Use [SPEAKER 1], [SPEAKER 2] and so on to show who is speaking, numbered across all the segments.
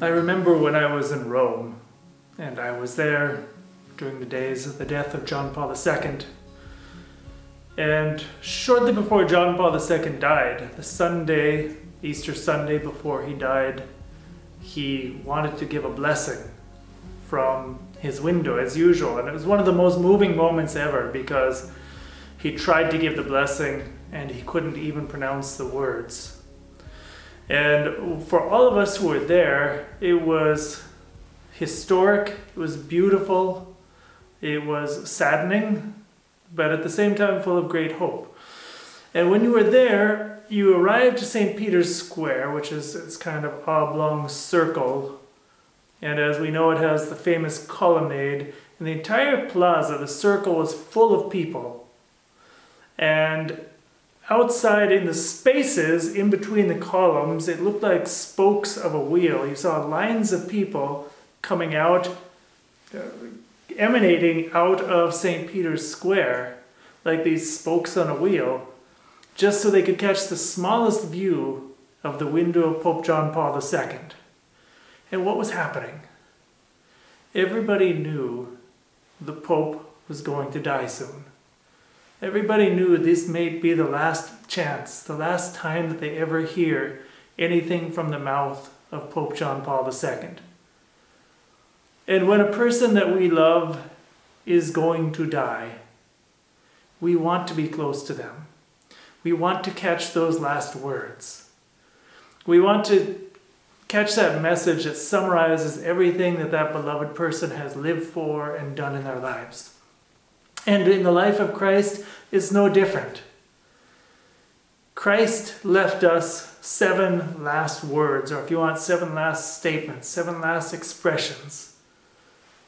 [SPEAKER 1] I remember when I was in Rome, and I was there during the days of the death of John Paul II. And shortly before John Paul II died, the Sunday, Easter Sunday before he died, he wanted to give a blessing from his window as usual. And it was one of the most moving moments ever because he tried to give the blessing and he couldn't even pronounce the words. And for all of us who were there, it was historic, it was beautiful, it was saddening, but at the same time full of great hope. And when you were there, you arrived to St. Peter's Square, which is it's kind of oblong circle. And as we know, it has the famous colonnade. And the entire plaza, the circle, was full of people. And outside in the spaces in between the columns, it looked like spokes of a wheel. You saw lines of people coming out, uh, emanating out of St. Peter's Square, like these spokes on a wheel, just so they could catch the smallest view of the window of Pope John Paul II. And what was happening? Everybody knew the Pope was going to die soon. Everybody knew this may be the last chance, the last time that they ever hear anything from the mouth of Pope John Paul II. And when a person that we love is going to die, we want to be close to them. We want to catch those last words. We want to catch that message that summarizes everything that that beloved person has lived for and done in their lives. And in the life of Christ, it's no different. Christ left us seven last words, or if you want, seven last statements, seven last expressions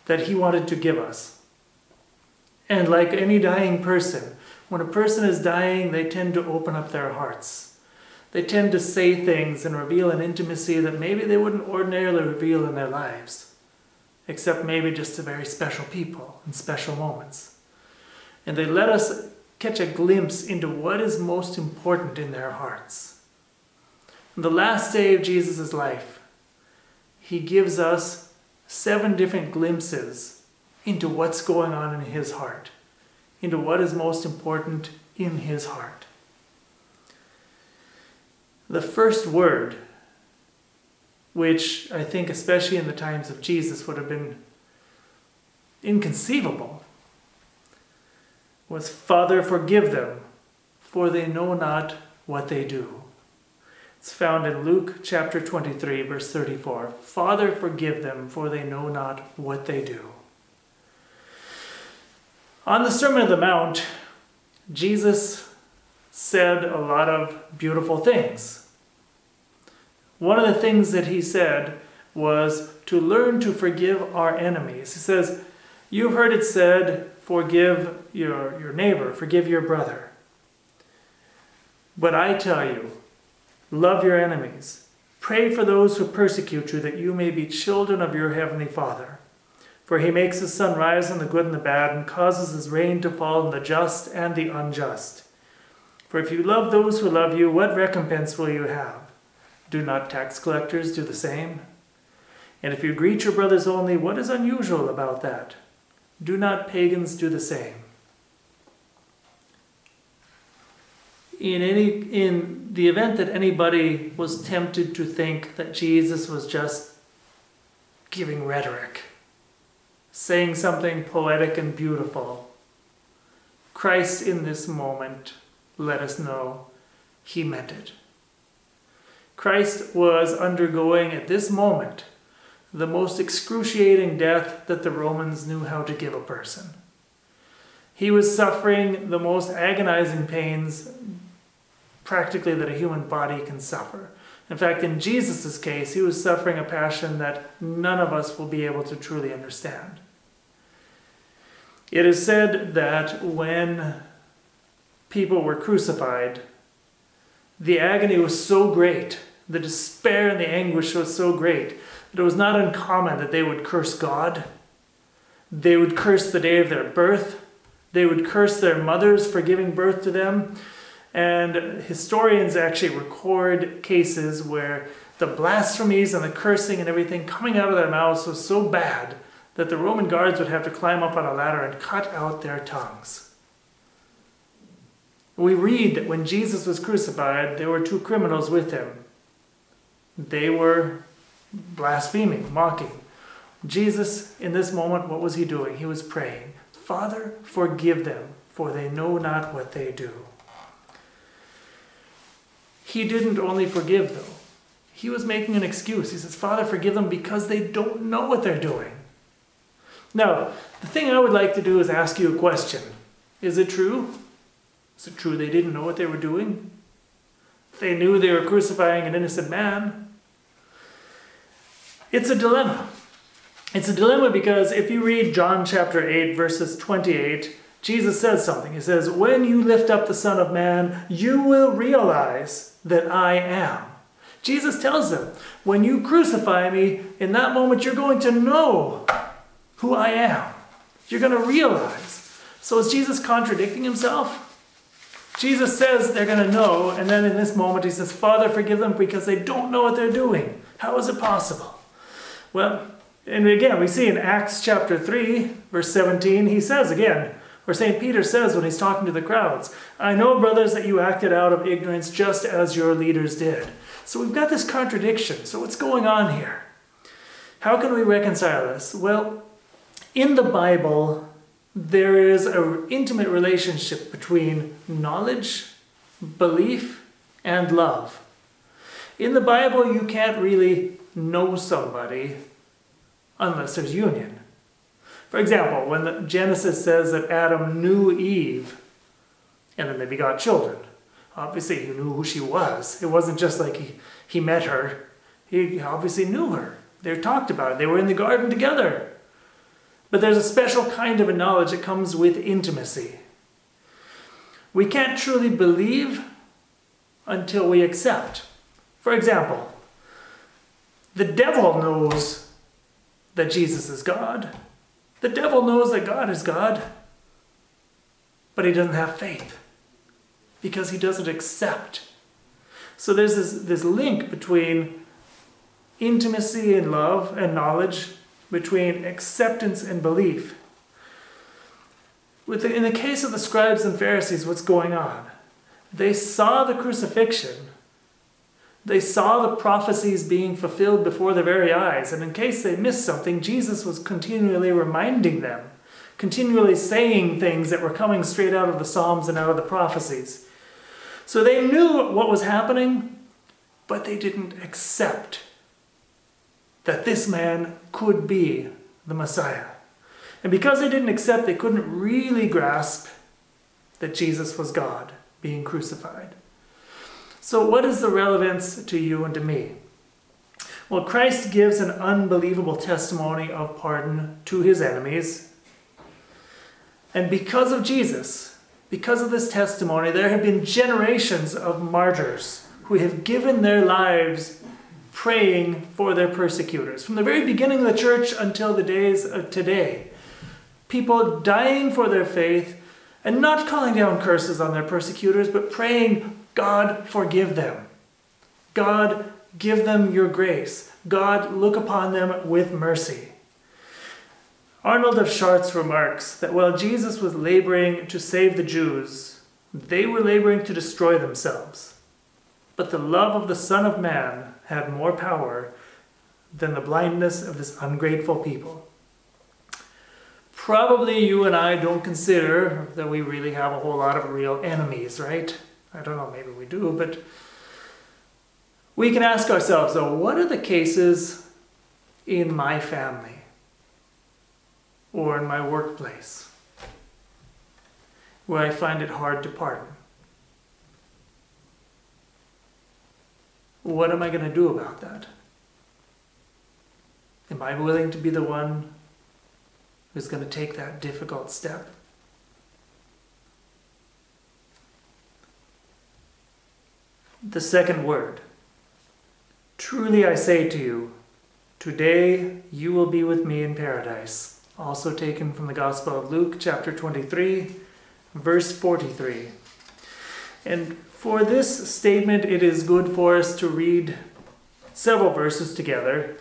[SPEAKER 1] that he wanted to give us. And like any dying person, when a person is dying, they tend to open up their hearts. They tend to say things and reveal an intimacy that maybe they wouldn't ordinarily reveal in their lives, except maybe just to very special people in special moments and they let us catch a glimpse into what is most important in their hearts. On the last day of Jesus' life, he gives us seven different glimpses into what's going on in his heart, into what is most important in his heart. The first word, which I think, especially in the times of Jesus, would have been inconceivable was, Father, forgive them, for they know not what they do. It's found in Luke chapter 23, verse 34. Father, forgive them, for they know not what they do. On the Sermon on the Mount, Jesus said a lot of beautiful things. One of the things that he said was to learn to forgive our enemies. He says, You've heard it said, forgive your, your neighbor, forgive your brother. But I tell you, love your enemies. Pray for those who persecute you, that you may be children of your heavenly Father. For he makes his sun rise on the good and the bad, and causes his rain to fall on the just and the unjust. For if you love those who love you, what recompense will you have? Do not tax collectors do the same? And if you greet your brothers only, what is unusual about that? Do not pagans do the same? In any in the event that anybody was tempted to think that Jesus was just giving rhetoric, saying something poetic and beautiful, Christ in this moment let us know he meant it. Christ was undergoing at this moment the most excruciating death that the Romans knew how to give a person. He was suffering the most agonizing pains practically that a human body can suffer. In fact, in Jesus' case, he was suffering a passion that none of us will be able to truly understand. It is said that when people were crucified, the agony was so great, the despair and the anguish was so great that it was not uncommon that they would curse God. They would curse the day of their birth. They would curse their mothers for giving birth to them. And historians actually record cases where the blasphemies and the cursing and everything coming out of their mouths was so bad that the Roman guards would have to climb up on a ladder and cut out their tongues. We read that when Jesus was crucified, there were two criminals with him. They were blaspheming, mocking. Jesus, in this moment, what was he doing? He was praying, Father, forgive them, for they know not what they do. He didn't only forgive, though. He was making an excuse. He says, Father, forgive them because they don't know what they're doing. Now, the thing I would like to do is ask you a question. Is it true? Is it true they didn't know what they were doing? They knew they were crucifying an innocent man. It's a dilemma. It's a dilemma because if you read John chapter 8, verses 28, Jesus says something. He says, When you lift up the Son of Man, you will realize that I am. Jesus tells them, When you crucify me, in that moment you're going to know who I am. You're going to realize. So is Jesus contradicting himself? Jesus says they're going to know, and then in this moment he says, Father, forgive them because they don't know what they're doing. How is it possible? Well, and again, we see in Acts chapter 3, verse 17, he says again, or St. Peter says when he's talking to the crowds, I know, brothers, that you acted out of ignorance just as your leaders did. So we've got this contradiction. So what's going on here? How can we reconcile this? Well, in the Bible, there is an intimate relationship between knowledge, belief, and love. In the Bible, you can't really know somebody unless there's union. For example, when Genesis says that Adam knew Eve and then they begot children, obviously he knew who she was. It wasn't just like he, he met her, he obviously knew her. They talked about it, they were in the garden together. But there's a special kind of a knowledge that comes with intimacy. We can't truly believe until we accept. For example, the devil knows that Jesus is God. The devil knows that God is God, but he doesn't have faith because he doesn't accept. So there's this, this link between intimacy and love and knowledge between acceptance and belief. The, in the case of the scribes and Pharisees, what's going on? They saw the crucifixion. They saw the prophecies being fulfilled before their very eyes. And in case they missed something, Jesus was continually reminding them, continually saying things that were coming straight out of the Psalms and out of the prophecies. So they knew what was happening, but they didn't accept that this man could be the Messiah. And because they didn't accept, they couldn't really grasp that Jesus was God being crucified. So, what is the relevance to you and to me? Well, Christ gives an unbelievable testimony of pardon to his enemies. And because of Jesus, because of this testimony, there have been generations of martyrs who have given their lives praying for their persecutors. From the very beginning of the church until the days of today, people dying for their faith and not calling down curses on their persecutors, but praying, God, forgive them. God, give them your grace. God, look upon them with mercy. Arnold of Chartres remarks that while Jesus was laboring to save the Jews, they were laboring to destroy themselves. But the love of the Son of Man had more power than the blindness of this ungrateful people. Probably you and I don't consider that we really have a whole lot of real enemies, right? I don't know, maybe we do, but we can ask ourselves, though, what are the cases in my family or in my workplace where I find it hard to pardon? What am I going to do about that? Am I willing to be the one who's going to take that difficult step? The second word. Truly I say to you, today you will be with me in paradise. Also taken from the Gospel of Luke, chapter 23, verse 43. And for this statement, it is good for us to read several verses together.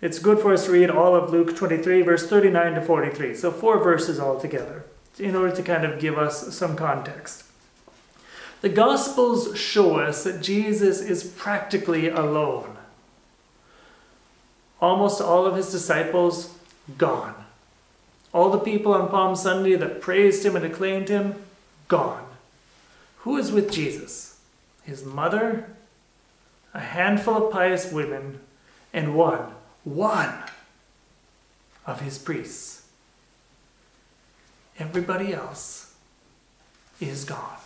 [SPEAKER 1] It's good for us to read all of Luke 23, verse 39 to 43. So, four verses altogether, in order to kind of give us some context. The Gospels show us that Jesus is practically alone. Almost all of his disciples gone. All the people on Palm Sunday that praised him and acclaimed him, gone. Who is with Jesus? His mother, a handful of pious women, and one, one of his priests. Everybody else is gone.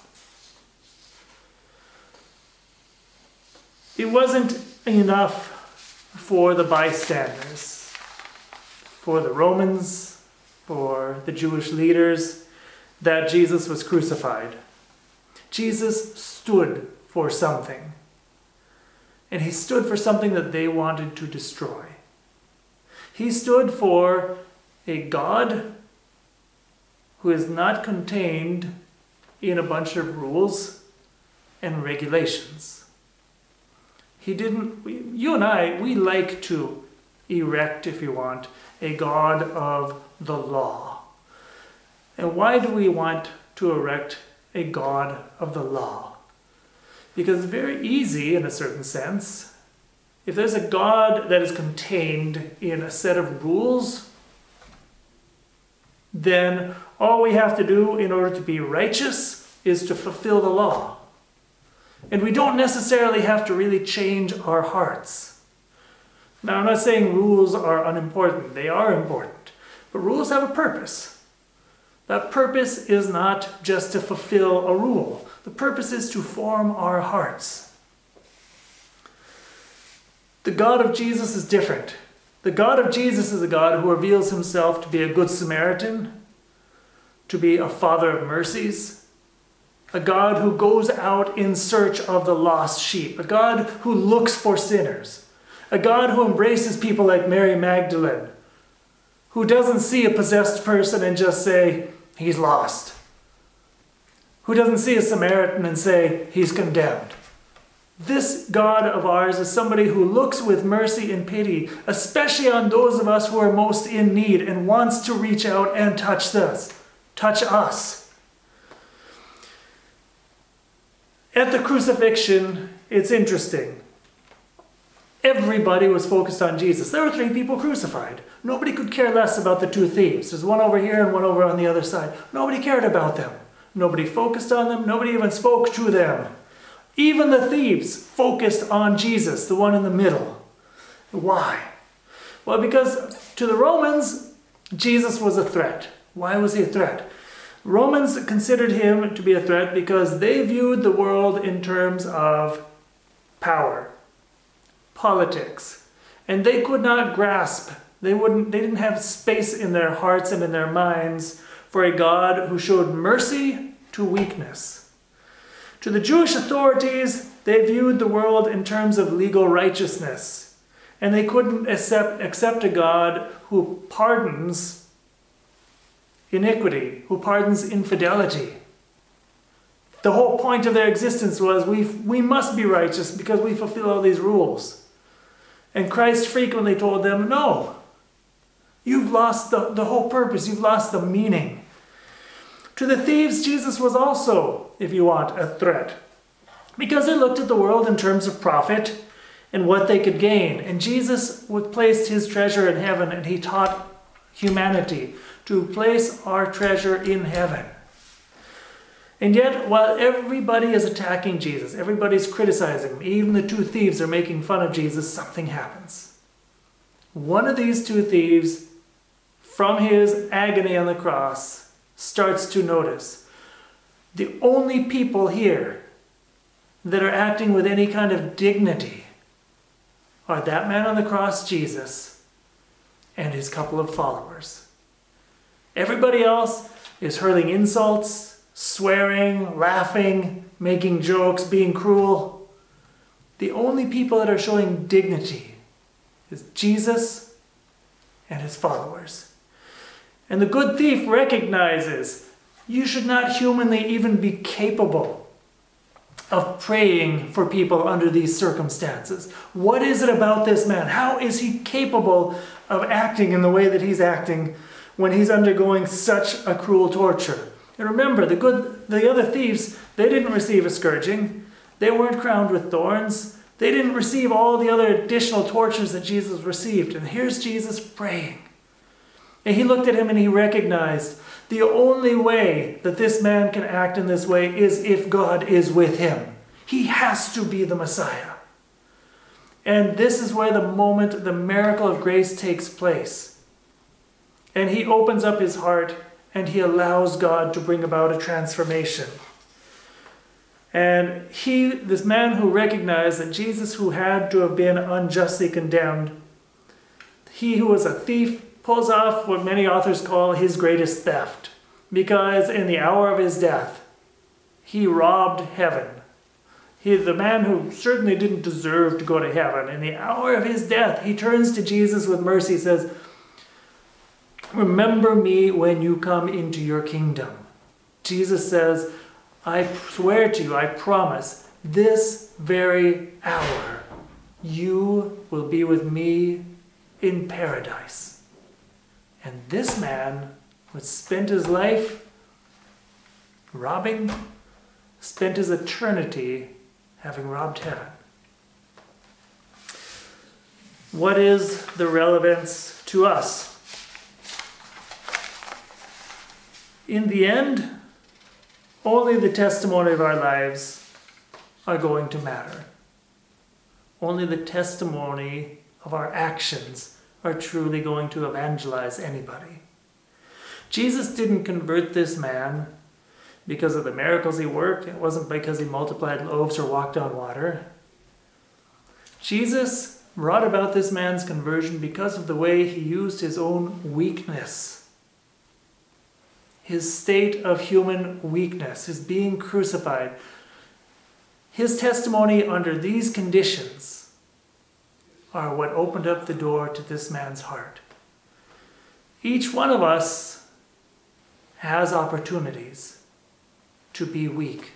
[SPEAKER 1] It wasn't enough for the bystanders, for the Romans, for the Jewish leaders, that Jesus was crucified. Jesus stood for something. And he stood for something that they wanted to destroy. He stood for a God who is not contained in a bunch of rules and regulations. He didn't, you and I, we like to erect, if you want, a God of the law. And why do we want to erect a God of the law? Because it's very easy, in a certain sense. If there's a God that is contained in a set of rules, then all we have to do in order to be righteous is to fulfill the law. And we don't necessarily have to really change our hearts. Now, I'm not saying rules are unimportant, they are important. But rules have a purpose. That purpose is not just to fulfill a rule, the purpose is to form our hearts. The God of Jesus is different. The God of Jesus is a God who reveals himself to be a good Samaritan, to be a father of mercies, a God who goes out in search of the lost sheep, a God who looks for sinners, a God who embraces people like Mary Magdalene, who doesn't see a possessed person and just say, he's lost, who doesn't see a Samaritan and say, he's condemned. This God of ours is somebody who looks with mercy and pity, especially on those of us who are most in need and wants to reach out and touch us. Touch us. At the crucifixion, it's interesting. Everybody was focused on Jesus. There were three people crucified. Nobody could care less about the two thieves. There's one over here and one over on the other side. Nobody cared about them. Nobody focused on them. Nobody even spoke to them. Even the thieves focused on Jesus, the one in the middle. Why? Well, because to the Romans, Jesus was a threat. Why was he a threat? Romans considered him to be a threat because they viewed the world in terms of power, politics, and they could not grasp. They wouldn't they didn't have space in their hearts and in their minds for a God who showed mercy to weakness. To the Jewish authorities, they viewed the world in terms of legal righteousness, and they couldn't accept, accept a God who pardons iniquity, who pardons infidelity. The whole point of their existence was we, we must be righteous because we fulfill all these rules. And Christ frequently told them, no, you've lost the, the whole purpose, you've lost the meaning. To the thieves, Jesus was also, if you want, a threat. Because they looked at the world in terms of profit and what they could gain. And Jesus placed his treasure in heaven and he taught humanity to place our treasure in heaven. And yet, while everybody is attacking Jesus, everybody's criticizing him, even the two thieves are making fun of Jesus, something happens. One of these two thieves, from his agony on the cross, starts to notice the only people here that are acting with any kind of dignity are that man on the cross, Jesus, and his couple of followers. Everybody else is hurling insults, swearing, laughing, making jokes, being cruel. The only people that are showing dignity is Jesus and his followers. And the good thief recognizes you should not humanly even be capable of praying for people under these circumstances? What is it about this man? How is he capable of acting in the way that he's acting when he's undergoing such a cruel torture? And remember, the good the other thieves, they didn't receive a scourging. They weren't crowned with thorns. They didn't receive all the other additional tortures that Jesus received. And here's Jesus praying. And he looked at him and he recognized the only way that this man can act in this way is if God is with him. He has to be the Messiah. And this is where the moment the miracle of grace takes place. And he opens up his heart and he allows God to bring about a transformation. And he, this man who recognized that Jesus, who had to have been unjustly condemned, he who was a thief, pulls off what many authors call his greatest theft. Because in the hour of his death, he robbed heaven. He, the man who certainly didn't deserve to go to heaven, in the hour of his death, he turns to Jesus with mercy, says, Remember me when you come into your kingdom. Jesus says, I swear to you, I promise, this very hour, you will be with me in paradise. And this man, who spent his life robbing, spent his eternity having robbed heaven. What is the relevance to us? In the end, only the testimony of our lives are going to matter. Only the testimony of our actions are truly going to evangelize anybody. Jesus didn't convert this man because of the miracles he worked, it wasn't because he multiplied loaves or walked on water. Jesus brought about this man's conversion because of the way he used his own weakness his state of human weakness, his being crucified. His testimony under these conditions are what opened up the door to this man's heart. Each one of us has opportunities to be weak.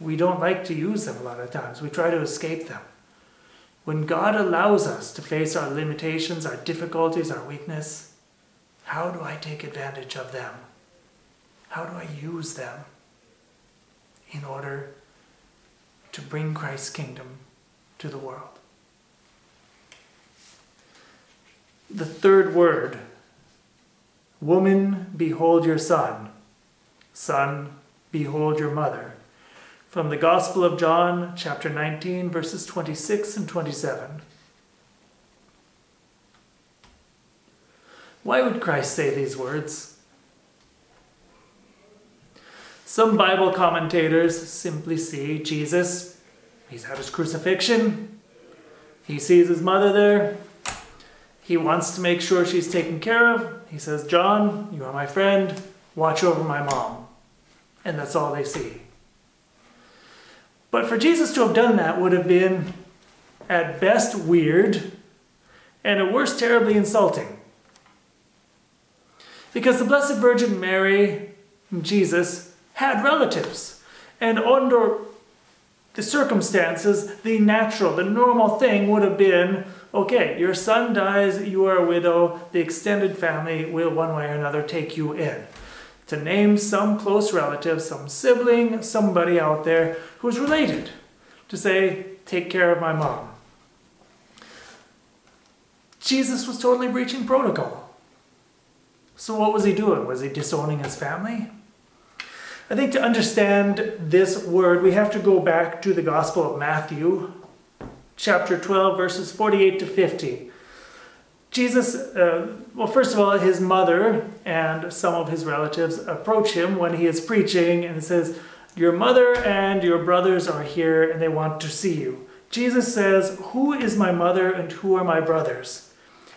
[SPEAKER 1] We don't like to use them a lot of times. We try to escape them. When God allows us to face our limitations, our difficulties, our weakness, how do I take advantage of them? How do I use them in order to bring Christ's kingdom to the world? The third word Woman, behold your son. Son, behold your mother. From the Gospel of John, chapter 19, verses 26 and 27. Why would Christ say these words? Some Bible commentators simply see Jesus, he's had his crucifixion, he sees his mother there, he wants to make sure she's taken care of. He says, John, you are my friend, watch over my mom. And that's all they see. But for Jesus to have done that would have been, at best, weird, and at worst, terribly insulting. Because the Blessed Virgin Mary, Jesus, had relatives. And under the circumstances, the natural, the normal thing would have been okay, your son dies, you are a widow, the extended family will one way or another take you in. To name some close relative, some sibling, somebody out there who's related, to say, take care of my mom. Jesus was totally breaching protocol. So, what was he doing? Was he disowning his family? I think to understand this word, we have to go back to the Gospel of Matthew, chapter 12, verses 48 to 50. Jesus, uh, well, first of all, his mother and some of his relatives approach him when he is preaching and says, Your mother and your brothers are here and they want to see you. Jesus says, Who is my mother and who are my brothers?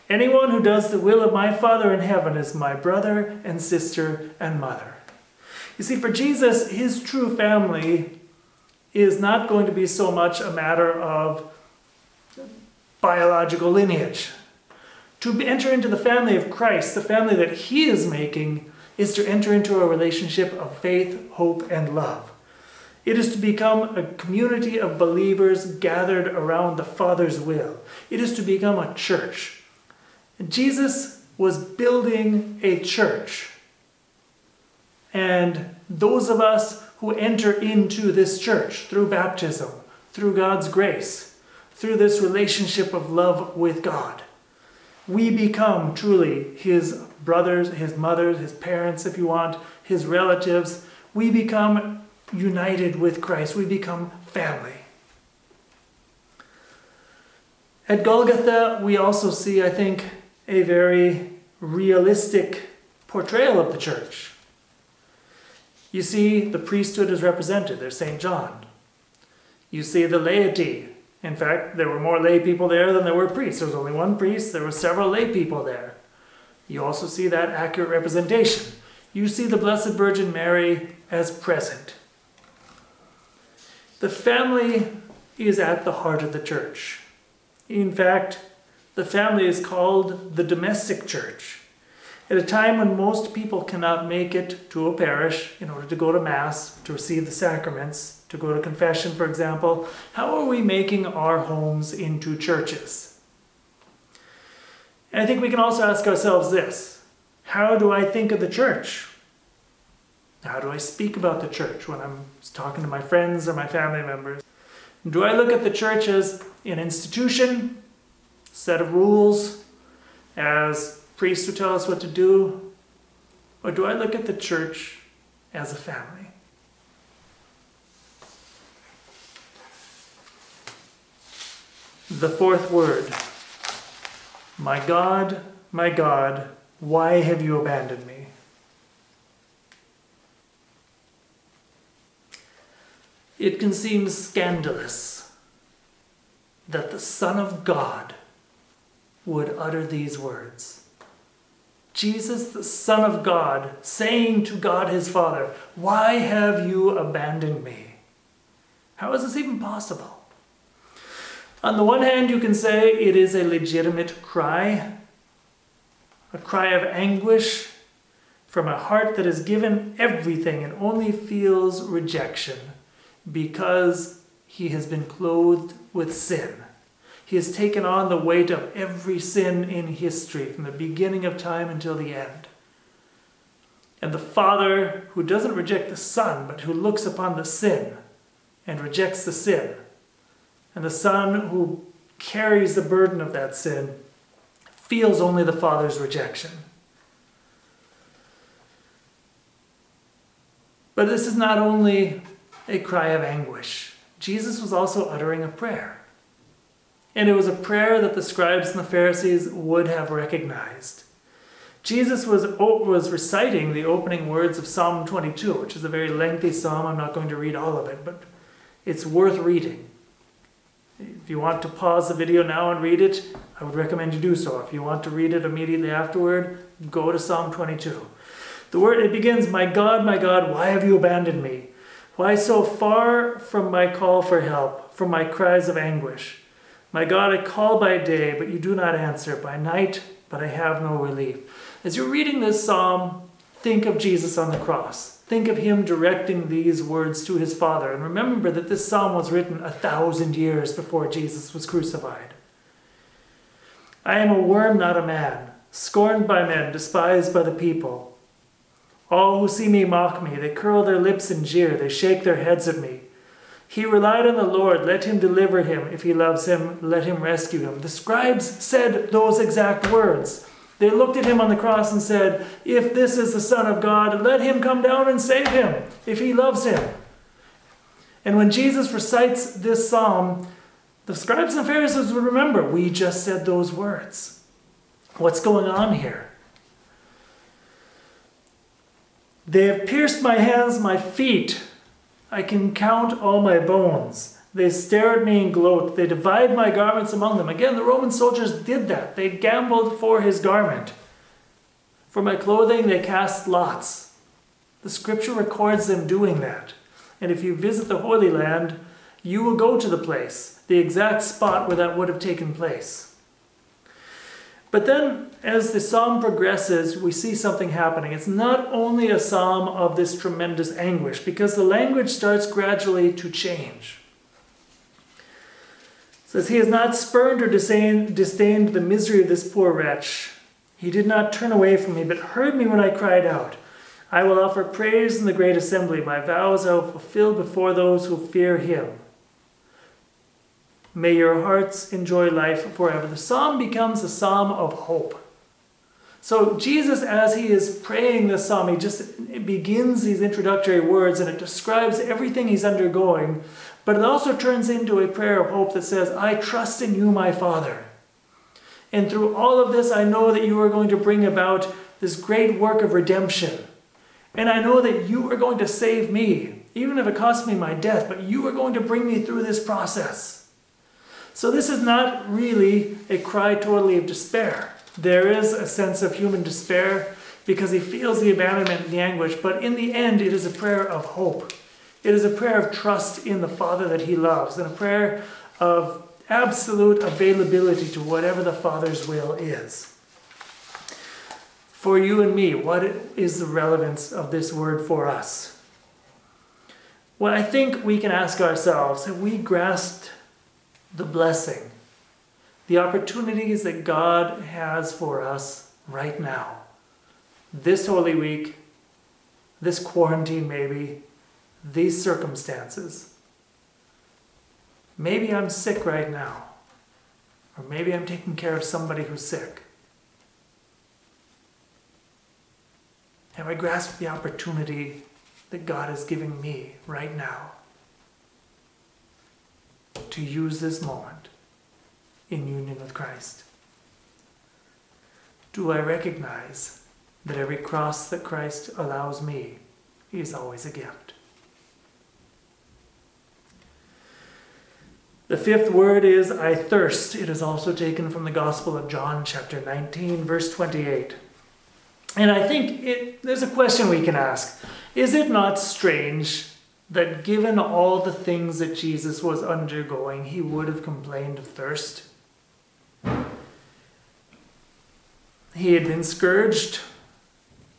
[SPEAKER 1] Anyone who does the will of my Father in heaven is my brother and sister and mother. You see, for Jesus, his true family is not going to be so much a matter of biological lineage. To enter into the family of Christ, the family that he is making, is to enter into a relationship of faith, hope, and love. It is to become a community of believers gathered around the Father's will. It is to become a church. Jesus was building a church. And those of us who enter into this church through baptism, through God's grace, through this relationship of love with God, we become truly His brothers, His mothers, His parents, if you want, His relatives. We become united with Christ. We become family. At Golgotha, we also see, I think, a very realistic portrayal of the church. You see, the priesthood is represented. There's St. John. You see the laity. In fact, there were more lay people there than there were priests. There was only one priest, there were several lay people there. You also see that accurate representation. You see the Blessed Virgin Mary as present. The family is at the heart of the church. In fact, the family is called the domestic church. At a time when most people cannot make it to a parish in order to go to Mass, to receive the sacraments, to go to confession, for example, how are we making our homes into churches? And I think we can also ask ourselves this How do I think of the church? How do I speak about the church when I'm talking to my friends or my family members? Do I look at the church as an institution, set of rules, as priests who tell us what to do? Or do I look at the church as a family? The fourth word My God, my God, why have you abandoned me? It can seem scandalous that the Son of God would utter these words. Jesus, the Son of God, saying to God his Father, Why have you abandoned me? How is this even possible? On the one hand, you can say it is a legitimate cry, a cry of anguish from a heart that has given everything and only feels rejection because he has been clothed with sin. He has taken on the weight of every sin in history from the beginning of time until the end. And the Father, who doesn't reject the Son, but who looks upon the sin and rejects the sin, and the Son who carries the burden of that sin, feels only the Father's rejection. But this is not only a cry of anguish. Jesus was also uttering a prayer. And it was a prayer that the scribes and the Pharisees would have recognized. Jesus was, was reciting the opening words of Psalm 22, which is a very lengthy psalm. I'm not going to read all of it, but it's worth reading. If you want to pause the video now and read it, I would recommend you do so. If you want to read it immediately afterward, go to Psalm 22. The word it begins, "My God, my God, why have you abandoned me? Why so far from my call for help, from my cries of anguish? My God, I call by day, but you do not answer, by night, but I have no relief. As you're reading this psalm, think of Jesus on the cross. Think of him directing these words to his Father. And remember that this psalm was written a thousand years before Jesus was crucified. I am a worm, not a man, scorned by men, despised by the people. All who see me mock me. They curl their lips and jeer. They shake their heads at me. He relied on the Lord. Let him deliver him. If he loves him, let him rescue him. The scribes said those exact words. They looked at him on the cross and said, If this is the Son of God, let him come down and save him, if he loves him. And when Jesus recites this psalm, the scribes and Pharisees would remember, we just said those words. What's going on here? They have pierced my hands, my feet. I can count all my bones. They stare at me and gloat. They divide my garments among them. Again, the Roman soldiers did that. They gambled for his garment. For my clothing, they cast lots. The scripture records them doing that. And if you visit the Holy Land, you will go to the place, the exact spot where that would have taken place. But then, as the psalm progresses, we see something happening. It's not only a psalm of this tremendous anguish, because the language starts gradually to change. It says, He has not spurned or disdained, the misery of this poor wretch. He did not turn away from me, but heard me when I cried out. I will offer praise in the great assembly. My vows I will fulfill before those who fear him. May your hearts enjoy life forever. The psalm becomes a psalm of hope. So, Jesus, as he is praying this psalm, he just begins these introductory words and it describes everything he's undergoing, but it also turns into a prayer of hope that says, I trust in you, my Father. And through all of this, I know that you are going to bring about this great work of redemption. And I know that you are going to save me, even if it costs me my death, but you are going to bring me through this process. So this is not really a cry totally of despair. There is a sense of human despair because he feels the abandonment and the anguish, but in the end, it is a prayer of hope. It is a prayer of trust in the Father that he loves, and a prayer of absolute availability to whatever the Father's will is. For you and me, what is the relevance of this word for us? Well, I think we can ask ourselves have we grasped the blessing, the opportunities that God has for us right now. This Holy Week, this quarantine, maybe, these circumstances. Maybe I'm sick right now, or maybe I'm taking care of somebody who's sick. Have I grasped the opportunity that God is giving me right now? To use this moment in union with Christ? Do I recognize that every cross that Christ allows me is always a gift? The fifth word is I thirst. It is also taken from the Gospel of John, chapter 19, verse 28. And I think it, there's a question we can ask. Is it not strange that given all the things that Jesus was undergoing, he would have complained of thirst. He had been scourged,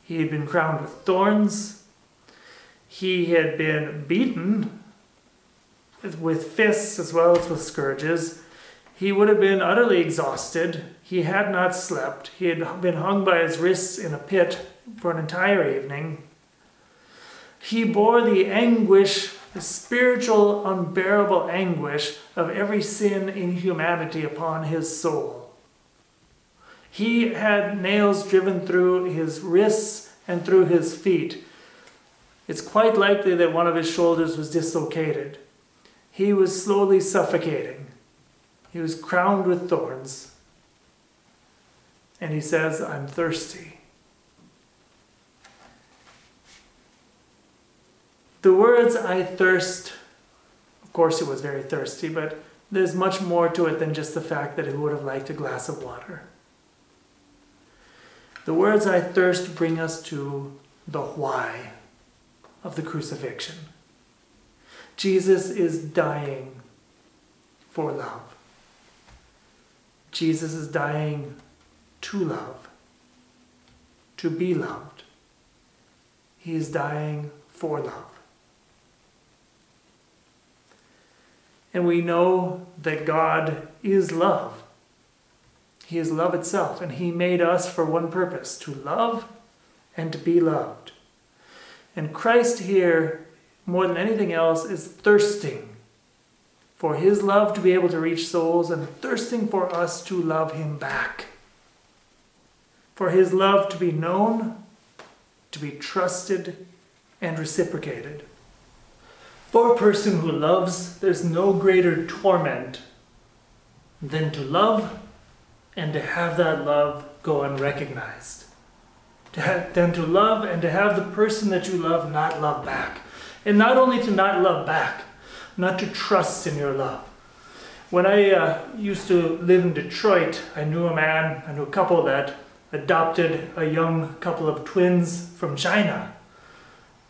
[SPEAKER 1] he had been crowned with thorns, he had been beaten with fists as well as with scourges. He would have been utterly exhausted. He had not slept. He had been hung by his wrists in a pit for an entire evening. He bore the anguish, the spiritual, unbearable anguish of every sin in humanity upon his soul. He had nails driven through his wrists and through his feet. It's quite likely that one of his shoulders was dislocated. He was slowly suffocating. He was crowned with thorns. And he says, I'm thirsty. The words, I thirst, of course, he was very thirsty, but there's much more to it than just the fact that he would have liked a glass of water. The words, I thirst, bring us to the why of the crucifixion. Jesus is dying for love. Jesus is dying to love, to be loved. He is dying for love. And we know that God is love. He is love itself, and He made us for one purpose to love and to be loved. And Christ here, more than anything else, is thirsting for His love to be able to reach souls and thirsting for us to love Him back. For His love to be known, to be trusted, and reciprocated. For a person who loves, there's no greater torment than to love and to have that love go unrecognized. To have, than to love and to have the person that you love not love back. And not only to not love back, not to trust in your love. When I uh, used to live in Detroit, I knew a man, I knew a couple that adopted a young couple of twins from China.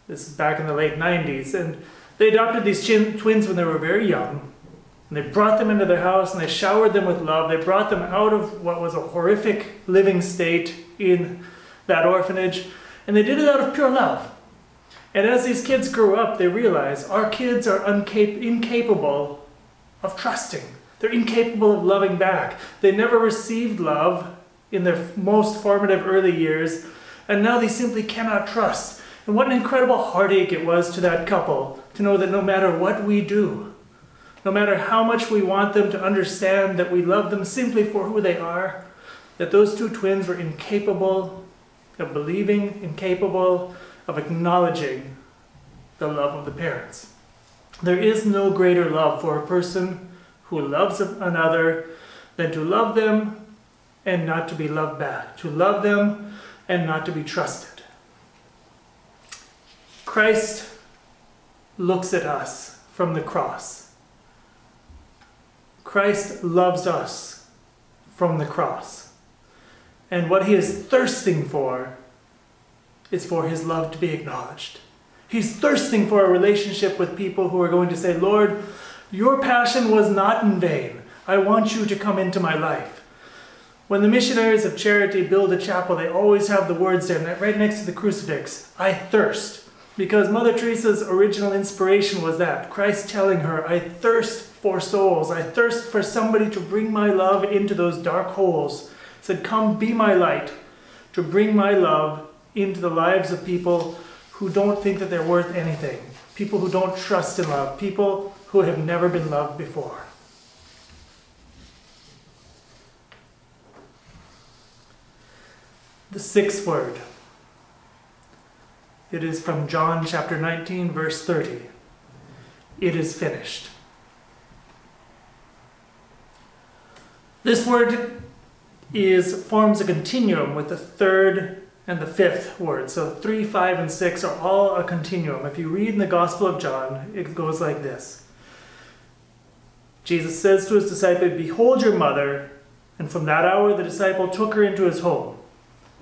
[SPEAKER 1] This is back in the late 90s. And they adopted these twins when they were very young, And they brought them into their house and they showered them with love. They brought them out of what was a horrific living state in that orphanage. And they did it out of pure love. And as these kids grew up, they realized our kids are uncap- incapable of trusting. They're incapable of loving back. They never received love in their most formative early years, and now they simply cannot trust. And what an incredible heartache it was to that couple to know that no matter what we do, no matter how much we want them to understand that we love them simply for who they are, that those two twins were incapable of believing, incapable of acknowledging the love of the parents. There is no greater love for a person who loves another than to love them and not to be loved back, to love them and not to be trusted. Christ looks at us from the cross. Christ loves us from the cross. And what he is thirsting for is for his love to be acknowledged. He's thirsting for a relationship with people who are going to say, Lord, your passion was not in vain. I want you to come into my life. When the missionaries of charity build a chapel, they always have the words there, right next to the crucifix I thirst. Because Mother Teresa's original inspiration was that Christ telling her, I thirst for souls. I thirst for somebody to bring my love into those dark holes. Said, Come be my light, to bring my love into the lives of people who don't think that they're worth anything, people who don't trust in love, people who have never been loved before. The sixth word. It is from John chapter 19, verse 30. It is finished. This word is forms a continuum with the third and the fifth word. So 3, 5, and 6 are all a continuum. If you read in the Gospel of John, it goes like this Jesus says to his disciple, Behold your mother. And from that hour the disciple took her into his home.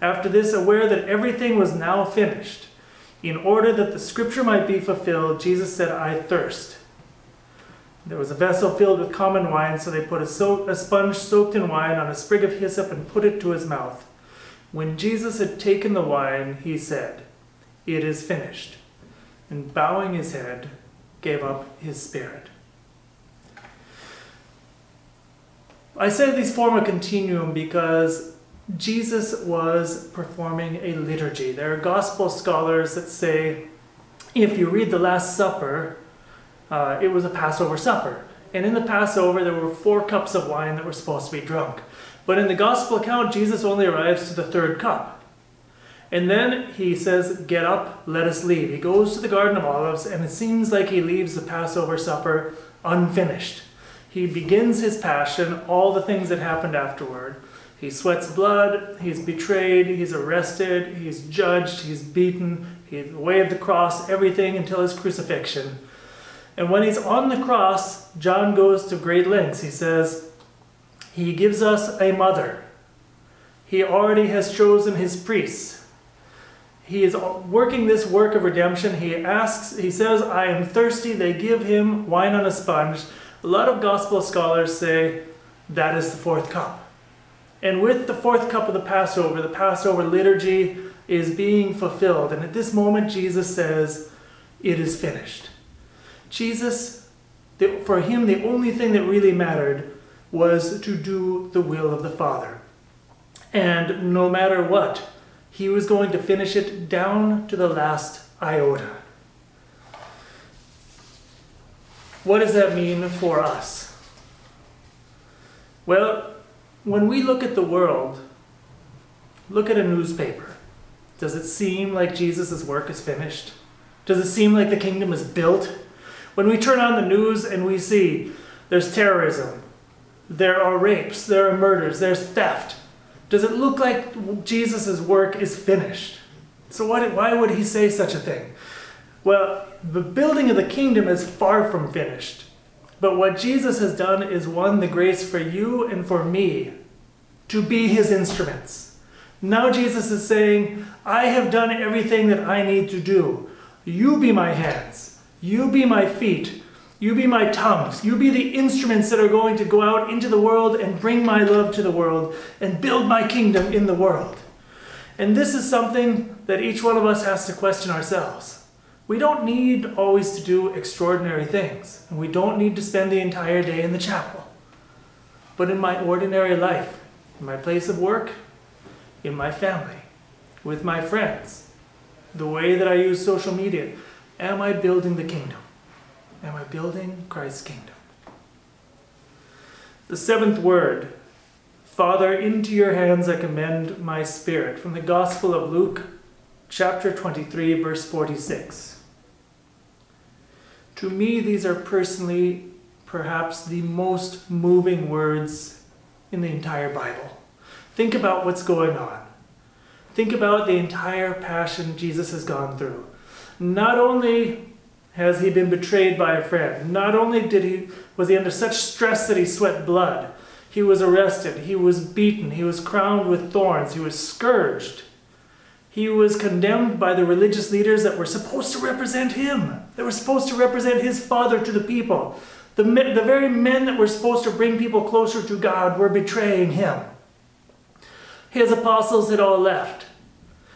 [SPEAKER 1] After this, aware that everything was now finished, in order that the scripture might be fulfilled, Jesus said, I thirst. There was a vessel filled with common wine, so they put a, so- a sponge soaked in wine on a sprig of hyssop and put it to his mouth. When Jesus had taken the wine, he said, It is finished. And bowing his head, gave up his spirit. I say these form a continuum because Jesus was performing a liturgy. There are gospel scholars that say if you read the Last Supper, uh, it was a Passover supper. And in the Passover, there were four cups of wine that were supposed to be drunk. But in the gospel account, Jesus only arrives to the third cup. And then he says, Get up, let us leave. He goes to the Garden of Olives, and it seems like he leaves the Passover supper unfinished. He begins his passion, all the things that happened afterward. He sweats blood, he's betrayed, he's arrested, he's judged, he's beaten, he's waved the cross, everything until his crucifixion. And when he's on the cross, John goes to great lengths. He says, he gives us a mother. He already has chosen his priests. He is working this work of redemption. He asks, he says, I am thirsty. They give him wine on a sponge. A lot of gospel scholars say that is the fourth cup. And with the fourth cup of the Passover, the Passover liturgy is being fulfilled. And at this moment, Jesus says, It is finished. Jesus, for him, the only thing that really mattered was to do the will of the Father. And no matter what, he was going to finish it down to the last iota. What does that mean for us? Well, when we look at the world, look at a newspaper. Does it seem like Jesus' work is finished? Does it seem like the kingdom is built? When we turn on the news and we see there's terrorism, there are rapes, there are murders, there's theft. Does it look like Jesus' work is finished? So why would he say such a thing? Well, the building of the kingdom is far from finished. But what Jesus has done is won the grace for you and for me to be his instruments. Now Jesus is saying, I have done everything that I need to do. You be my hands. You be my feet. You be my tongues. You be the instruments that are going to go out into the world and bring my love to the world and build my kingdom in the world. And this is something that each one of us has to question ourselves. We don't need always to do extraordinary things, and we don't need to spend the entire day in the chapel. But in my ordinary life, in my place of work, in my family, with my friends, the way that I use social media, am I building the kingdom? Am I building Christ's kingdom? The seventh word Father, into your hands I commend my spirit. From the Gospel of Luke, chapter 23, verse 46. To me, these are personally perhaps the most moving words in the entire Bible. Think about what's going on. Think about the entire passion Jesus has gone through. Not only has he been betrayed by a friend, not only did he was he under such stress that he sweat blood, he was arrested, he was beaten, he was crowned with thorns, he was scourged. He was condemned by the religious leaders that were supposed to represent him, that were supposed to represent his father to the people. The, the very men that were supposed to bring people closer to God were betraying him. His apostles had all left.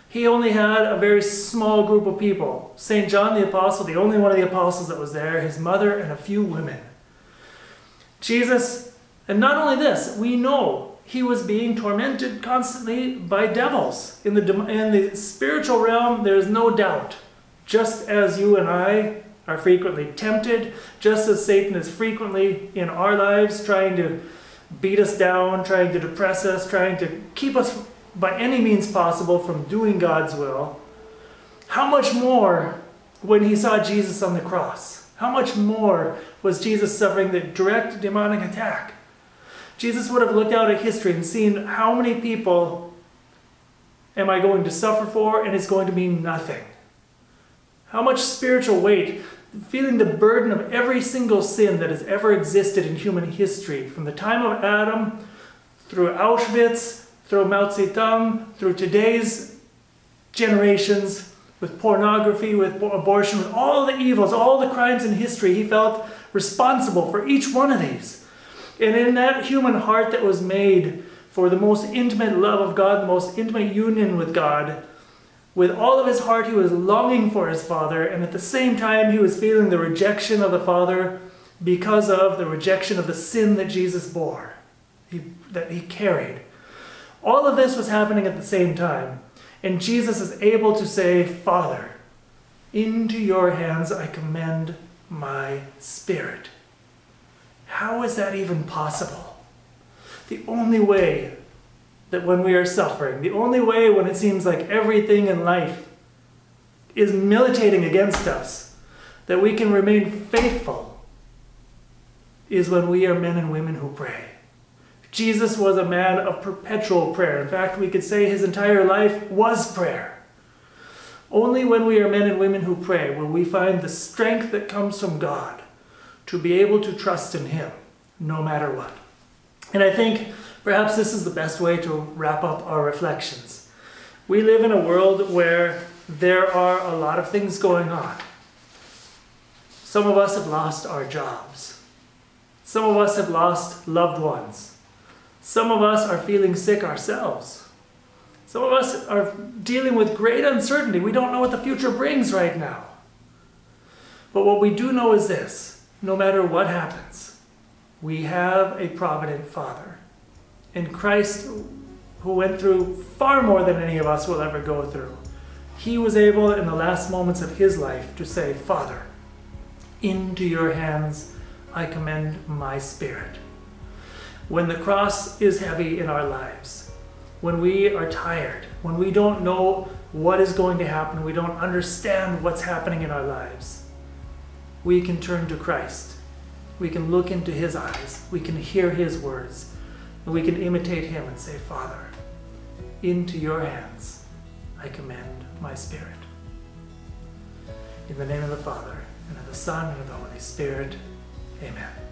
[SPEAKER 1] He only had a very small group of people. St. John the Apostle, the only one of the apostles that was there, his mother, and a few women. Jesus and not only this, we know he was being tormented constantly by devils. In the, in the spiritual realm, there's no doubt. Just as you and I are frequently tempted, just as Satan is frequently in our lives trying to beat us down, trying to depress us, trying to keep us by any means possible from doing God's will, how much more when he saw Jesus on the cross? How much more was Jesus suffering the direct demonic attack? Jesus would have looked out at history and seen how many people am I going to suffer for, and it's going to mean nothing. How much spiritual weight, feeling the burden of every single sin that has ever existed in human history, from the time of Adam through Auschwitz, through Mao Zedong, through today's generations, with pornography, with abortion, with all the evils, all the crimes in history, he felt responsible for each one of these. And in that human heart that was made for the most intimate love of God, the most intimate union with God, with all of his heart he was longing for his Father, and at the same time he was feeling the rejection of the Father because of the rejection of the sin that Jesus bore, he, that he carried. All of this was happening at the same time. And Jesus is able to say, Father, into your hands I commend my spirit. How is that even possible? The only way that when we are suffering, the only way when it seems like everything in life is militating against us, that we can remain faithful, is when we are men and women who pray. Jesus was a man of perpetual prayer. In fact, we could say his entire life was prayer. Only when we are men and women who pray will we find the strength that comes from God to be able to trust in Him no matter what. And I think perhaps this is the best way to wrap up our reflections. We live in a world where there are a lot of things going on. Some of us have lost our jobs. Some of us have lost loved ones. Some of us are feeling sick ourselves. Some of us are dealing with great uncertainty. We don't know what the future brings right now. But what we do know is this no matter what happens, we have a provident Father. And Christ, who went through far more than any of us will ever go through, he was able in the last moments of his life to say, Father, into your hands I commend my spirit. When the cross is heavy in our lives, when we are tired, when we don't know what is going to happen, we don't understand what's happening in our lives, we can turn to Christ. We can look into his eyes. We can hear his words. And we can imitate him and say, Father, into your hands I commend my spirit. In the name of the Father, and of the Son, and of the Holy Spirit, amen.